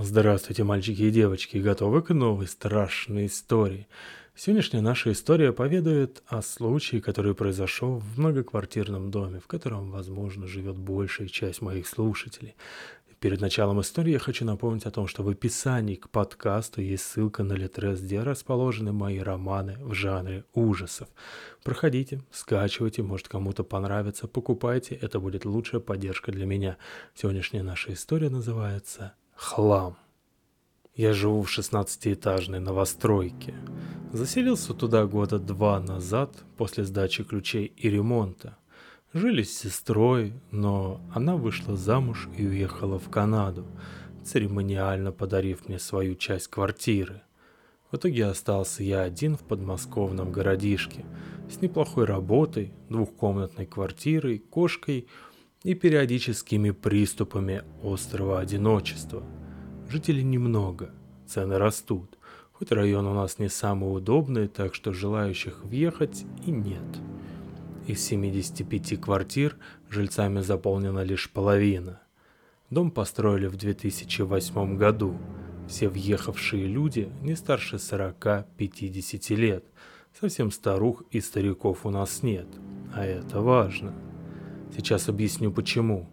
Здравствуйте, мальчики и девочки, готовы к новой страшной истории? Сегодняшняя наша история поведает о случае, который произошел в многоквартирном доме, в котором, возможно, живет большая часть моих слушателей. Перед началом истории я хочу напомнить о том, что в описании к подкасту есть ссылка на Литрес, где расположены мои романы в жанре ужасов. Проходите, скачивайте, может кому-то понравится, покупайте, это будет лучшая поддержка для меня. Сегодняшняя наша история называется «Хлам». Я живу в 16-этажной новостройке. Заселился туда года два назад после сдачи ключей и ремонта. Жили с сестрой, но она вышла замуж и уехала в Канаду, церемониально подарив мне свою часть квартиры. В итоге остался я один в подмосковном городишке, с неплохой работой, двухкомнатной квартирой, кошкой и периодическими приступами острого одиночества. Жителей немного, цены растут, хоть район у нас не самый удобный, так что желающих въехать и нет. Из 75 квартир жильцами заполнена лишь половина. Дом построили в 2008 году. Все въехавшие люди не старше 40-50 лет. Совсем старух и стариков у нас нет. А это важно. Сейчас объясню почему.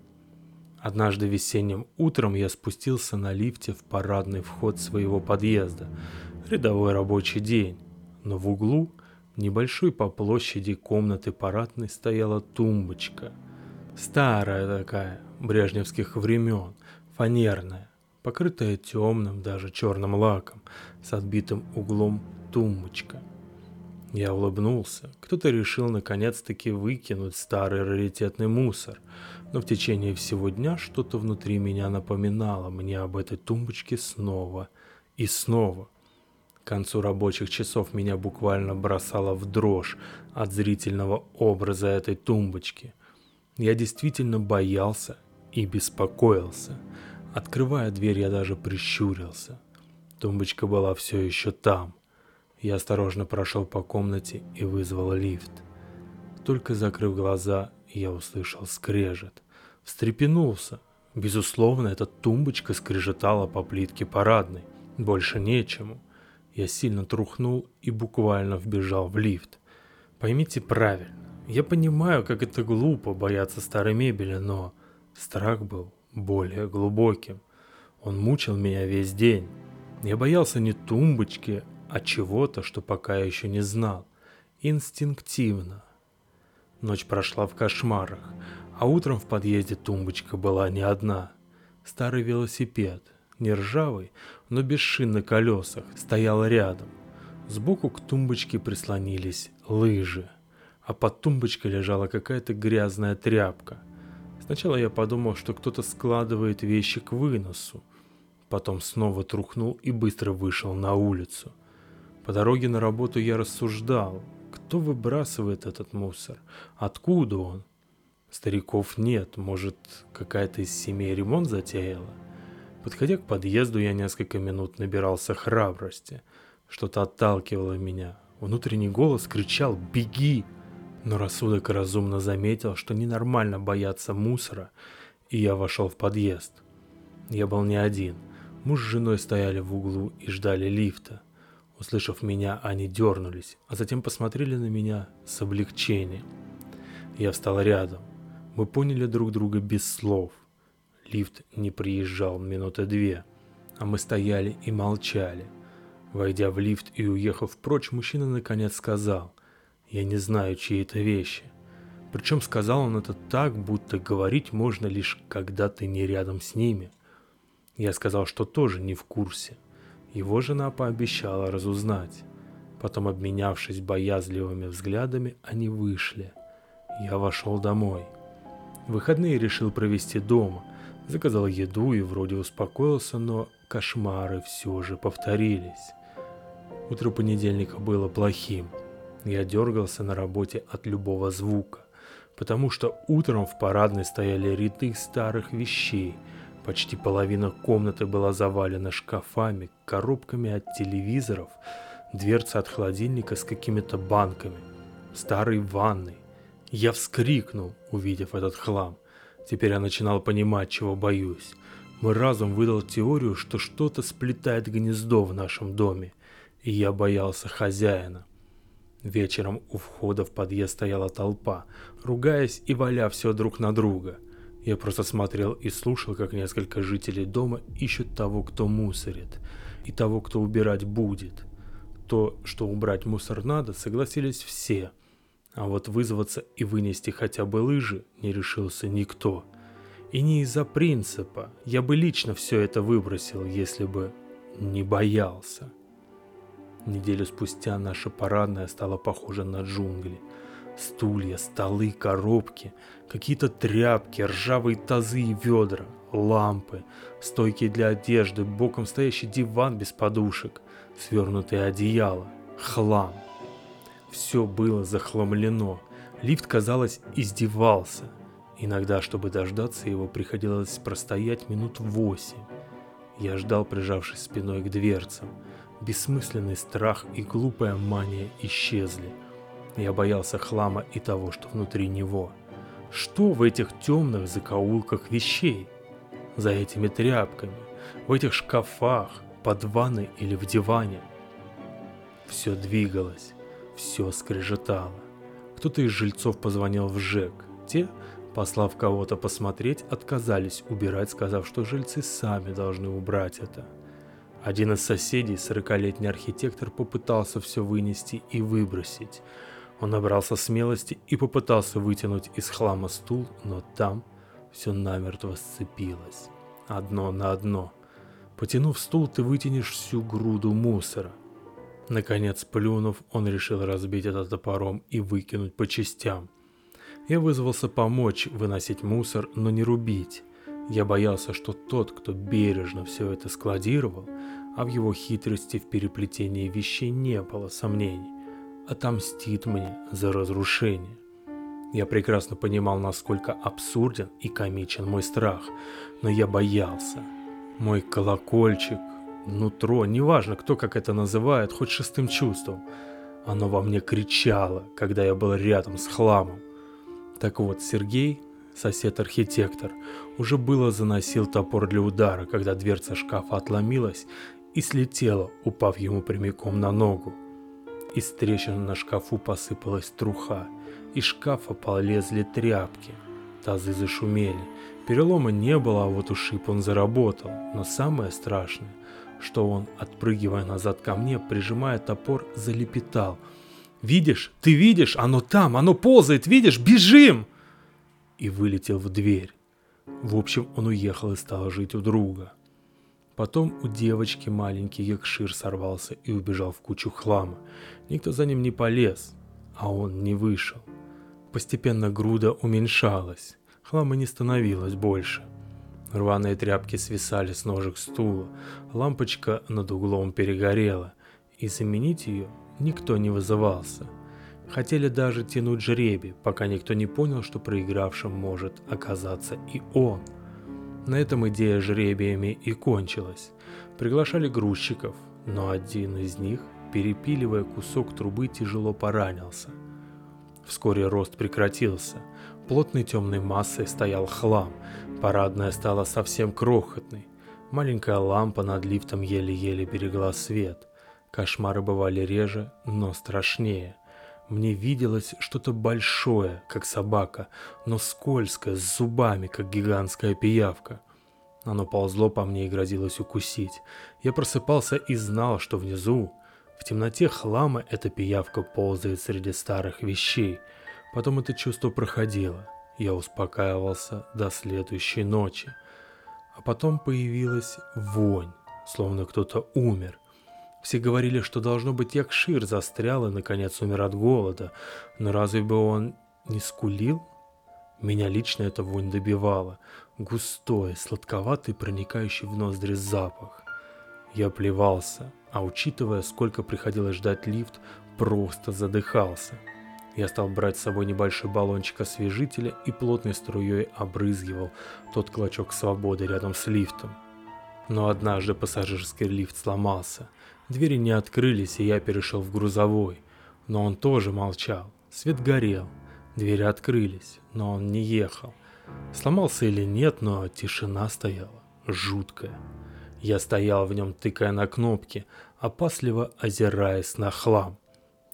Однажды весенним утром я спустился на лифте в парадный вход своего подъезда. Рядовой рабочий день. Но в углу – небольшой по площади комнаты парадной стояла тумбочка. Старая такая, брежневских времен, фанерная, покрытая темным, даже черным лаком, с отбитым углом тумбочка. Я улыбнулся. Кто-то решил наконец-таки выкинуть старый раритетный мусор, но в течение всего дня что-то внутри меня напоминало мне об этой тумбочке снова и снова. К концу рабочих часов меня буквально бросало в дрожь от зрительного образа этой тумбочки. Я действительно боялся и беспокоился. Открывая дверь, я даже прищурился. Тумбочка была все еще там. Я осторожно прошел по комнате и вызвал лифт. Только закрыв глаза, я услышал скрежет. Встрепенулся. Безусловно, эта тумбочка скрежетала по плитке парадной. Больше нечему. Я сильно трухнул и буквально вбежал в лифт. Поймите правильно, я понимаю, как это глупо бояться старой мебели, но страх был более глубоким. Он мучил меня весь день. Я боялся не тумбочки, а чего-то, что пока еще не знал. Инстинктивно. Ночь прошла в кошмарах, а утром в подъезде тумбочка была не одна. Старый велосипед, не ржавый, но без шин на колесах, стоял рядом. Сбоку к тумбочке прислонились лыжи, а под тумбочкой лежала какая-то грязная тряпка. Сначала я подумал, что кто-то складывает вещи к выносу, потом снова трухнул и быстро вышел на улицу. По дороге на работу я рассуждал, кто выбрасывает этот мусор, откуда он. Стариков нет, может, какая-то из семей ремонт затеяла. Подходя к подъезду, я несколько минут набирался храбрости. Что-то отталкивало меня. Внутренний голос кричал «Беги!», но рассудок разумно заметил, что ненормально бояться мусора, и я вошел в подъезд. Я был не один. Муж с женой стояли в углу и ждали лифта. Услышав меня, они дернулись, а затем посмотрели на меня с облегчением. Я встал рядом. Мы поняли друг друга без слов – Лифт не приезжал минуты две, а мы стояли и молчали. Войдя в лифт и уехав прочь, мужчина наконец сказал, «Я не знаю, чьи это вещи». Причем сказал он это так, будто говорить можно лишь, когда ты не рядом с ними. Я сказал, что тоже не в курсе. Его жена пообещала разузнать. Потом, обменявшись боязливыми взглядами, они вышли. Я вошел домой. Выходные решил провести дома – Заказал еду и вроде успокоился, но кошмары все же повторились. Утро понедельника было плохим. Я дергался на работе от любого звука, потому что утром в парадной стояли ряды старых вещей. Почти половина комнаты была завалена шкафами, коробками от телевизоров, дверца от холодильника с какими-то банками, старой ванной. Я вскрикнул, увидев этот хлам. Теперь я начинал понимать, чего боюсь. Мой разум выдал теорию, что что-то сплетает гнездо в нашем доме, и я боялся хозяина. Вечером у входа в подъезд стояла толпа, ругаясь и валя все друг на друга. Я просто смотрел и слушал, как несколько жителей дома ищут того, кто мусорит, и того, кто убирать будет. То, что убрать мусор надо, согласились все. А вот вызваться и вынести хотя бы лыжи не решился никто. И не из-за принципа. Я бы лично все это выбросил, если бы не боялся. Неделю спустя наша парадная стала похожа на джунгли. Стулья, столы, коробки, какие-то тряпки, ржавые тазы и ведра, лампы, стойки для одежды, боком стоящий диван без подушек, свернутые одеяла, хлам. Все было захламлено. Лифт, казалось, издевался. Иногда, чтобы дождаться его, приходилось простоять минут восемь. Я ждал, прижавшись спиной к дверцам. Бессмысленный страх и глупая мания исчезли. Я боялся хлама и того, что внутри него. Что в этих темных закоулках вещей? За этими тряпками, в этих шкафах, под ванной или в диване? Все двигалось, все скрежетало. Кто-то из жильцов позвонил в ЖЭК. Те, послав кого-то посмотреть, отказались убирать, сказав, что жильцы сами должны убрать это. Один из соседей, сорокалетний архитектор, попытался все вынести и выбросить. Он набрался смелости и попытался вытянуть из хлама стул, но там все намертво сцепилось. Одно на одно. Потянув стул, ты вытянешь всю груду мусора. Наконец, плюнув, он решил разбить это топором и выкинуть по частям. Я вызвался помочь выносить мусор, но не рубить. Я боялся, что тот, кто бережно все это складировал, а в его хитрости в переплетении вещей не было сомнений, отомстит мне за разрушение. Я прекрасно понимал, насколько абсурден и комичен мой страх, но я боялся. Мой колокольчик, нутро, неважно, кто как это называет, хоть шестым чувством, оно во мне кричало, когда я был рядом с хламом. Так вот, Сергей сосед-архитектор, уже было заносил топор для удара, когда дверца шкафа отломилась и слетела, упав ему прямиком на ногу. Из трещин на шкафу посыпалась труха, из шкафа полезли тряпки. Тазы зашумели. Перелома не было, а вот ушиб он заработал. Но самое страшное, что он, отпрыгивая назад ко мне, прижимая топор, залепетал. «Видишь? Ты видишь? Оно там! Оно ползает! Видишь? Бежим!» и вылетел в дверь. В общем, он уехал и стал жить у друга. Потом у девочки маленький Якшир сорвался и убежал в кучу хлама. Никто за ним не полез, а он не вышел. Постепенно груда уменьшалась, хлама не становилось больше. Рваные тряпки свисали с ножек стула, лампочка над углом перегорела, и заменить ее никто не вызывался – Хотели даже тянуть жребий, пока никто не понял, что проигравшим может оказаться и он. На этом идея жребиями и кончилась. Приглашали грузчиков, но один из них, перепиливая кусок трубы, тяжело поранился. Вскоре рост прекратился. Плотной темной массой стоял хлам. Парадная стала совсем крохотной. Маленькая лампа над лифтом еле-еле берегла свет. Кошмары бывали реже, но страшнее – мне виделось что-то большое, как собака, но скользкое, с зубами, как гигантская пиявка. Оно ползло по мне и грозилось укусить. Я просыпался и знал, что внизу, в темноте хлама, эта пиявка ползает среди старых вещей. Потом это чувство проходило. Я успокаивался до следующей ночи. А потом появилась вонь, словно кто-то умер. Все говорили, что должно быть Якшир застрял и наконец умер от голода, но разве бы он не скулил? Меня лично эта вонь добивала. Густой, сладковатый, проникающий в ноздри запах. Я плевался, а учитывая, сколько приходилось ждать лифт, просто задыхался. Я стал брать с собой небольшой баллончик освежителя и плотной струей обрызгивал тот клочок свободы рядом с лифтом. Но однажды пассажирский лифт сломался. Двери не открылись, и я перешел в грузовой. Но он тоже молчал. Свет горел. Двери открылись, но он не ехал. Сломался или нет, но тишина стояла. жуткое. Я стоял в нем, тыкая на кнопки, опасливо озираясь на хлам.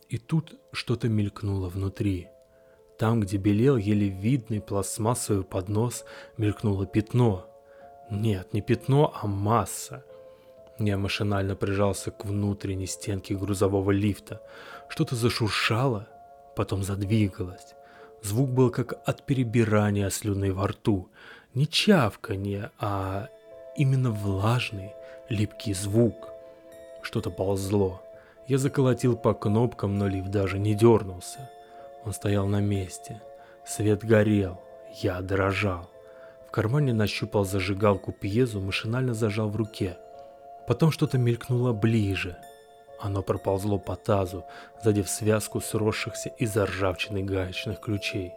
И тут что-то мелькнуло внутри. Там, где белел еле видный пластмассовый поднос, мелькнуло пятно. Нет, не пятно, а масса. Я машинально прижался к внутренней стенке грузового лифта. Что-то зашуршало, потом задвигалось. Звук был как от перебирания слюны во рту. Не чавканье, а именно влажный, липкий звук. Что-то ползло. Я заколотил по кнопкам, но лифт даже не дернулся. Он стоял на месте. Свет горел. Я дрожал. В кармане нащупал зажигалку пьезу, машинально зажал в руке. Потом что-то мелькнуло ближе. Оно проползло по тазу, задев связку сросшихся из ржавчины гаечных ключей.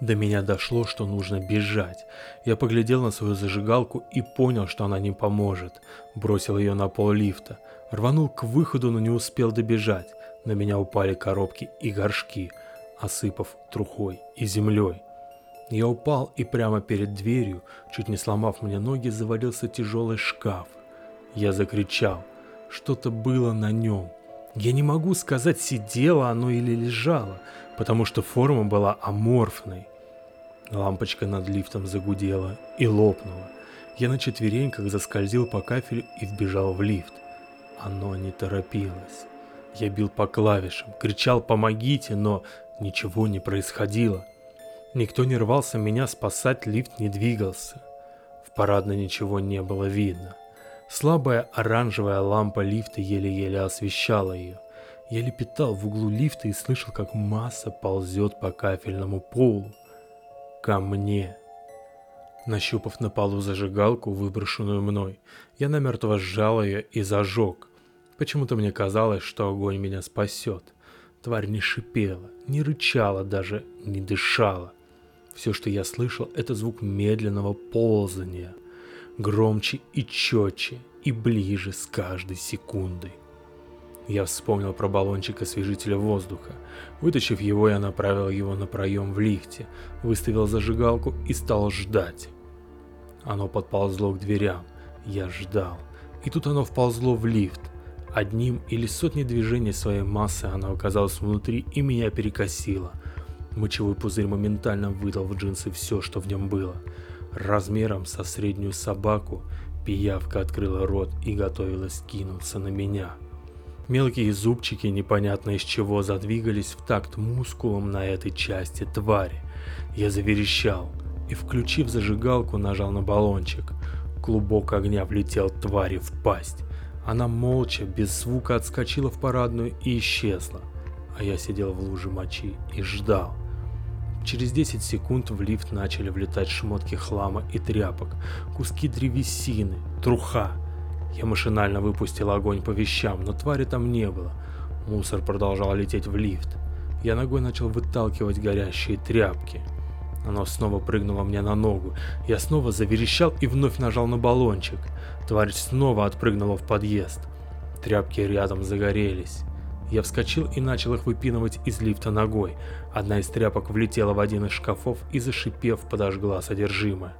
До меня дошло, что нужно бежать. Я поглядел на свою зажигалку и понял, что она не поможет. Бросил ее на пол лифта. Рванул к выходу, но не успел добежать. На меня упали коробки и горшки, осыпав трухой и землей. Я упал и прямо перед дверью, чуть не сломав мне ноги, завалился тяжелый шкаф. Я закричал. Что-то было на нем. Я не могу сказать, сидело оно или лежало, потому что форма была аморфной. Лампочка над лифтом загудела и лопнула. Я на четвереньках заскользил по кафелю и вбежал в лифт. Оно не торопилось. Я бил по клавишам, кричал «помогите», но ничего не происходило. Никто не рвался меня спасать, лифт не двигался. В парадной ничего не было видно. Слабая оранжевая лампа лифта еле-еле освещала ее. Я лепетал в углу лифта и слышал, как масса ползет по кафельному полу. Ко мне. Нащупав на полу зажигалку, выброшенную мной, я намертво сжал ее и зажег. Почему-то мне казалось, что огонь меня спасет. Тварь не шипела, не рычала, даже не дышала. Все, что я слышал, это звук медленного ползания – громче и четче, и ближе с каждой секундой. Я вспомнил про баллончик освежителя воздуха. Вытащив его, я направил его на проем в лифте, выставил зажигалку и стал ждать. Оно подползло к дверям. Я ждал. И тут оно вползло в лифт. Одним или сотней движений своей массы оно оказалось внутри и меня перекосило. Мочевой пузырь моментально выдал в джинсы все, что в нем было. Размером со среднюю собаку, пиявка открыла рот и готовилась кинуться на меня. Мелкие зубчики непонятно из чего задвигались в такт мускулом на этой части твари. Я заверещал и, включив зажигалку, нажал на баллончик. Клубок огня влетел твари в пасть. Она молча, без звука отскочила в парадную и исчезла. А я сидел в луже мочи и ждал. Через 10 секунд в лифт начали влетать шмотки хлама и тряпок, куски древесины, труха. Я машинально выпустил огонь по вещам, но твари там не было. Мусор продолжал лететь в лифт. Я ногой начал выталкивать горящие тряпки. Оно снова прыгнуло мне на ногу. Я снова заверещал и вновь нажал на баллончик. Тварь снова отпрыгнула в подъезд. Тряпки рядом загорелись. Я вскочил и начал их выпинывать из лифта ногой. Одна из тряпок влетела в один из шкафов и, зашипев, подожгла содержимое.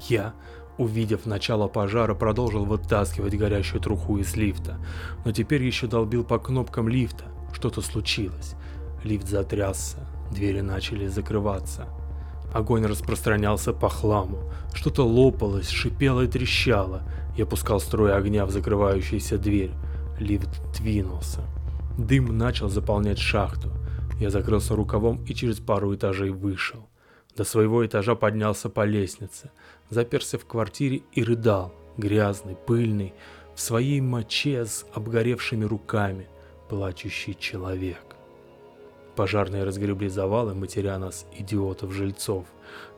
Я, увидев начало пожара, продолжил вытаскивать горящую труху из лифта. Но теперь еще долбил по кнопкам лифта. Что-то случилось. Лифт затрясся, двери начали закрываться. Огонь распространялся по хламу. Что-то лопалось, шипело и трещало. Я пускал струи огня в закрывающуюся дверь. Лифт двинулся. Дым начал заполнять шахту. Я закрылся рукавом и через пару этажей вышел. До своего этажа поднялся по лестнице, заперся в квартире и рыдал, грязный, пыльный, в своей моче с обгоревшими руками, плачущий человек. Пожарные разгребли завалы, матеря нас, идиотов-жильцов.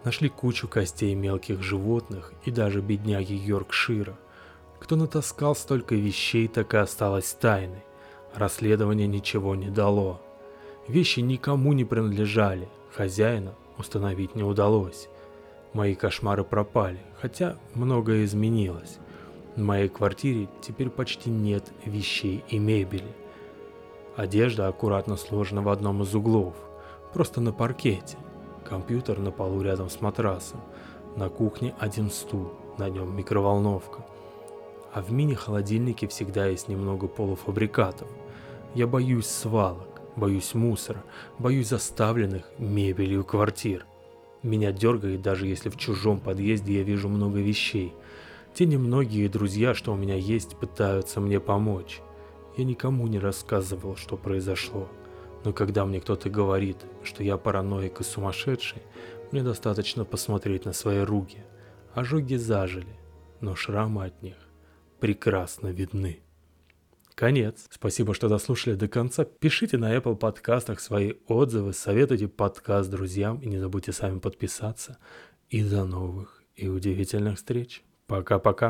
Нашли кучу костей мелких животных и даже бедняги Йоркшира. Кто натаскал столько вещей, так и осталось тайной. Расследование ничего не дало. Вещи никому не принадлежали, хозяина установить не удалось. Мои кошмары пропали, хотя многое изменилось. В моей квартире теперь почти нет вещей и мебели. Одежда аккуратно сложена в одном из углов, просто на паркете. Компьютер на полу рядом с матрасом. На кухне один стул, на нем микроволновка. А в мини-холодильнике всегда есть немного полуфабрикатов. Я боюсь свалок, боюсь мусора, боюсь заставленных мебелью квартир. Меня дергает, даже если в чужом подъезде я вижу много вещей. Те немногие друзья, что у меня есть, пытаются мне помочь. Я никому не рассказывал, что произошло. Но когда мне кто-то говорит, что я параноик и сумасшедший, мне достаточно посмотреть на свои руки. Ожоги зажили, но шрамы от них прекрасно видны. Конец. Спасибо, что дослушали до конца. Пишите на Apple подкастах свои отзывы, советуйте подкаст друзьям и не забудьте сами подписаться. И до новых и удивительных встреч. Пока-пока.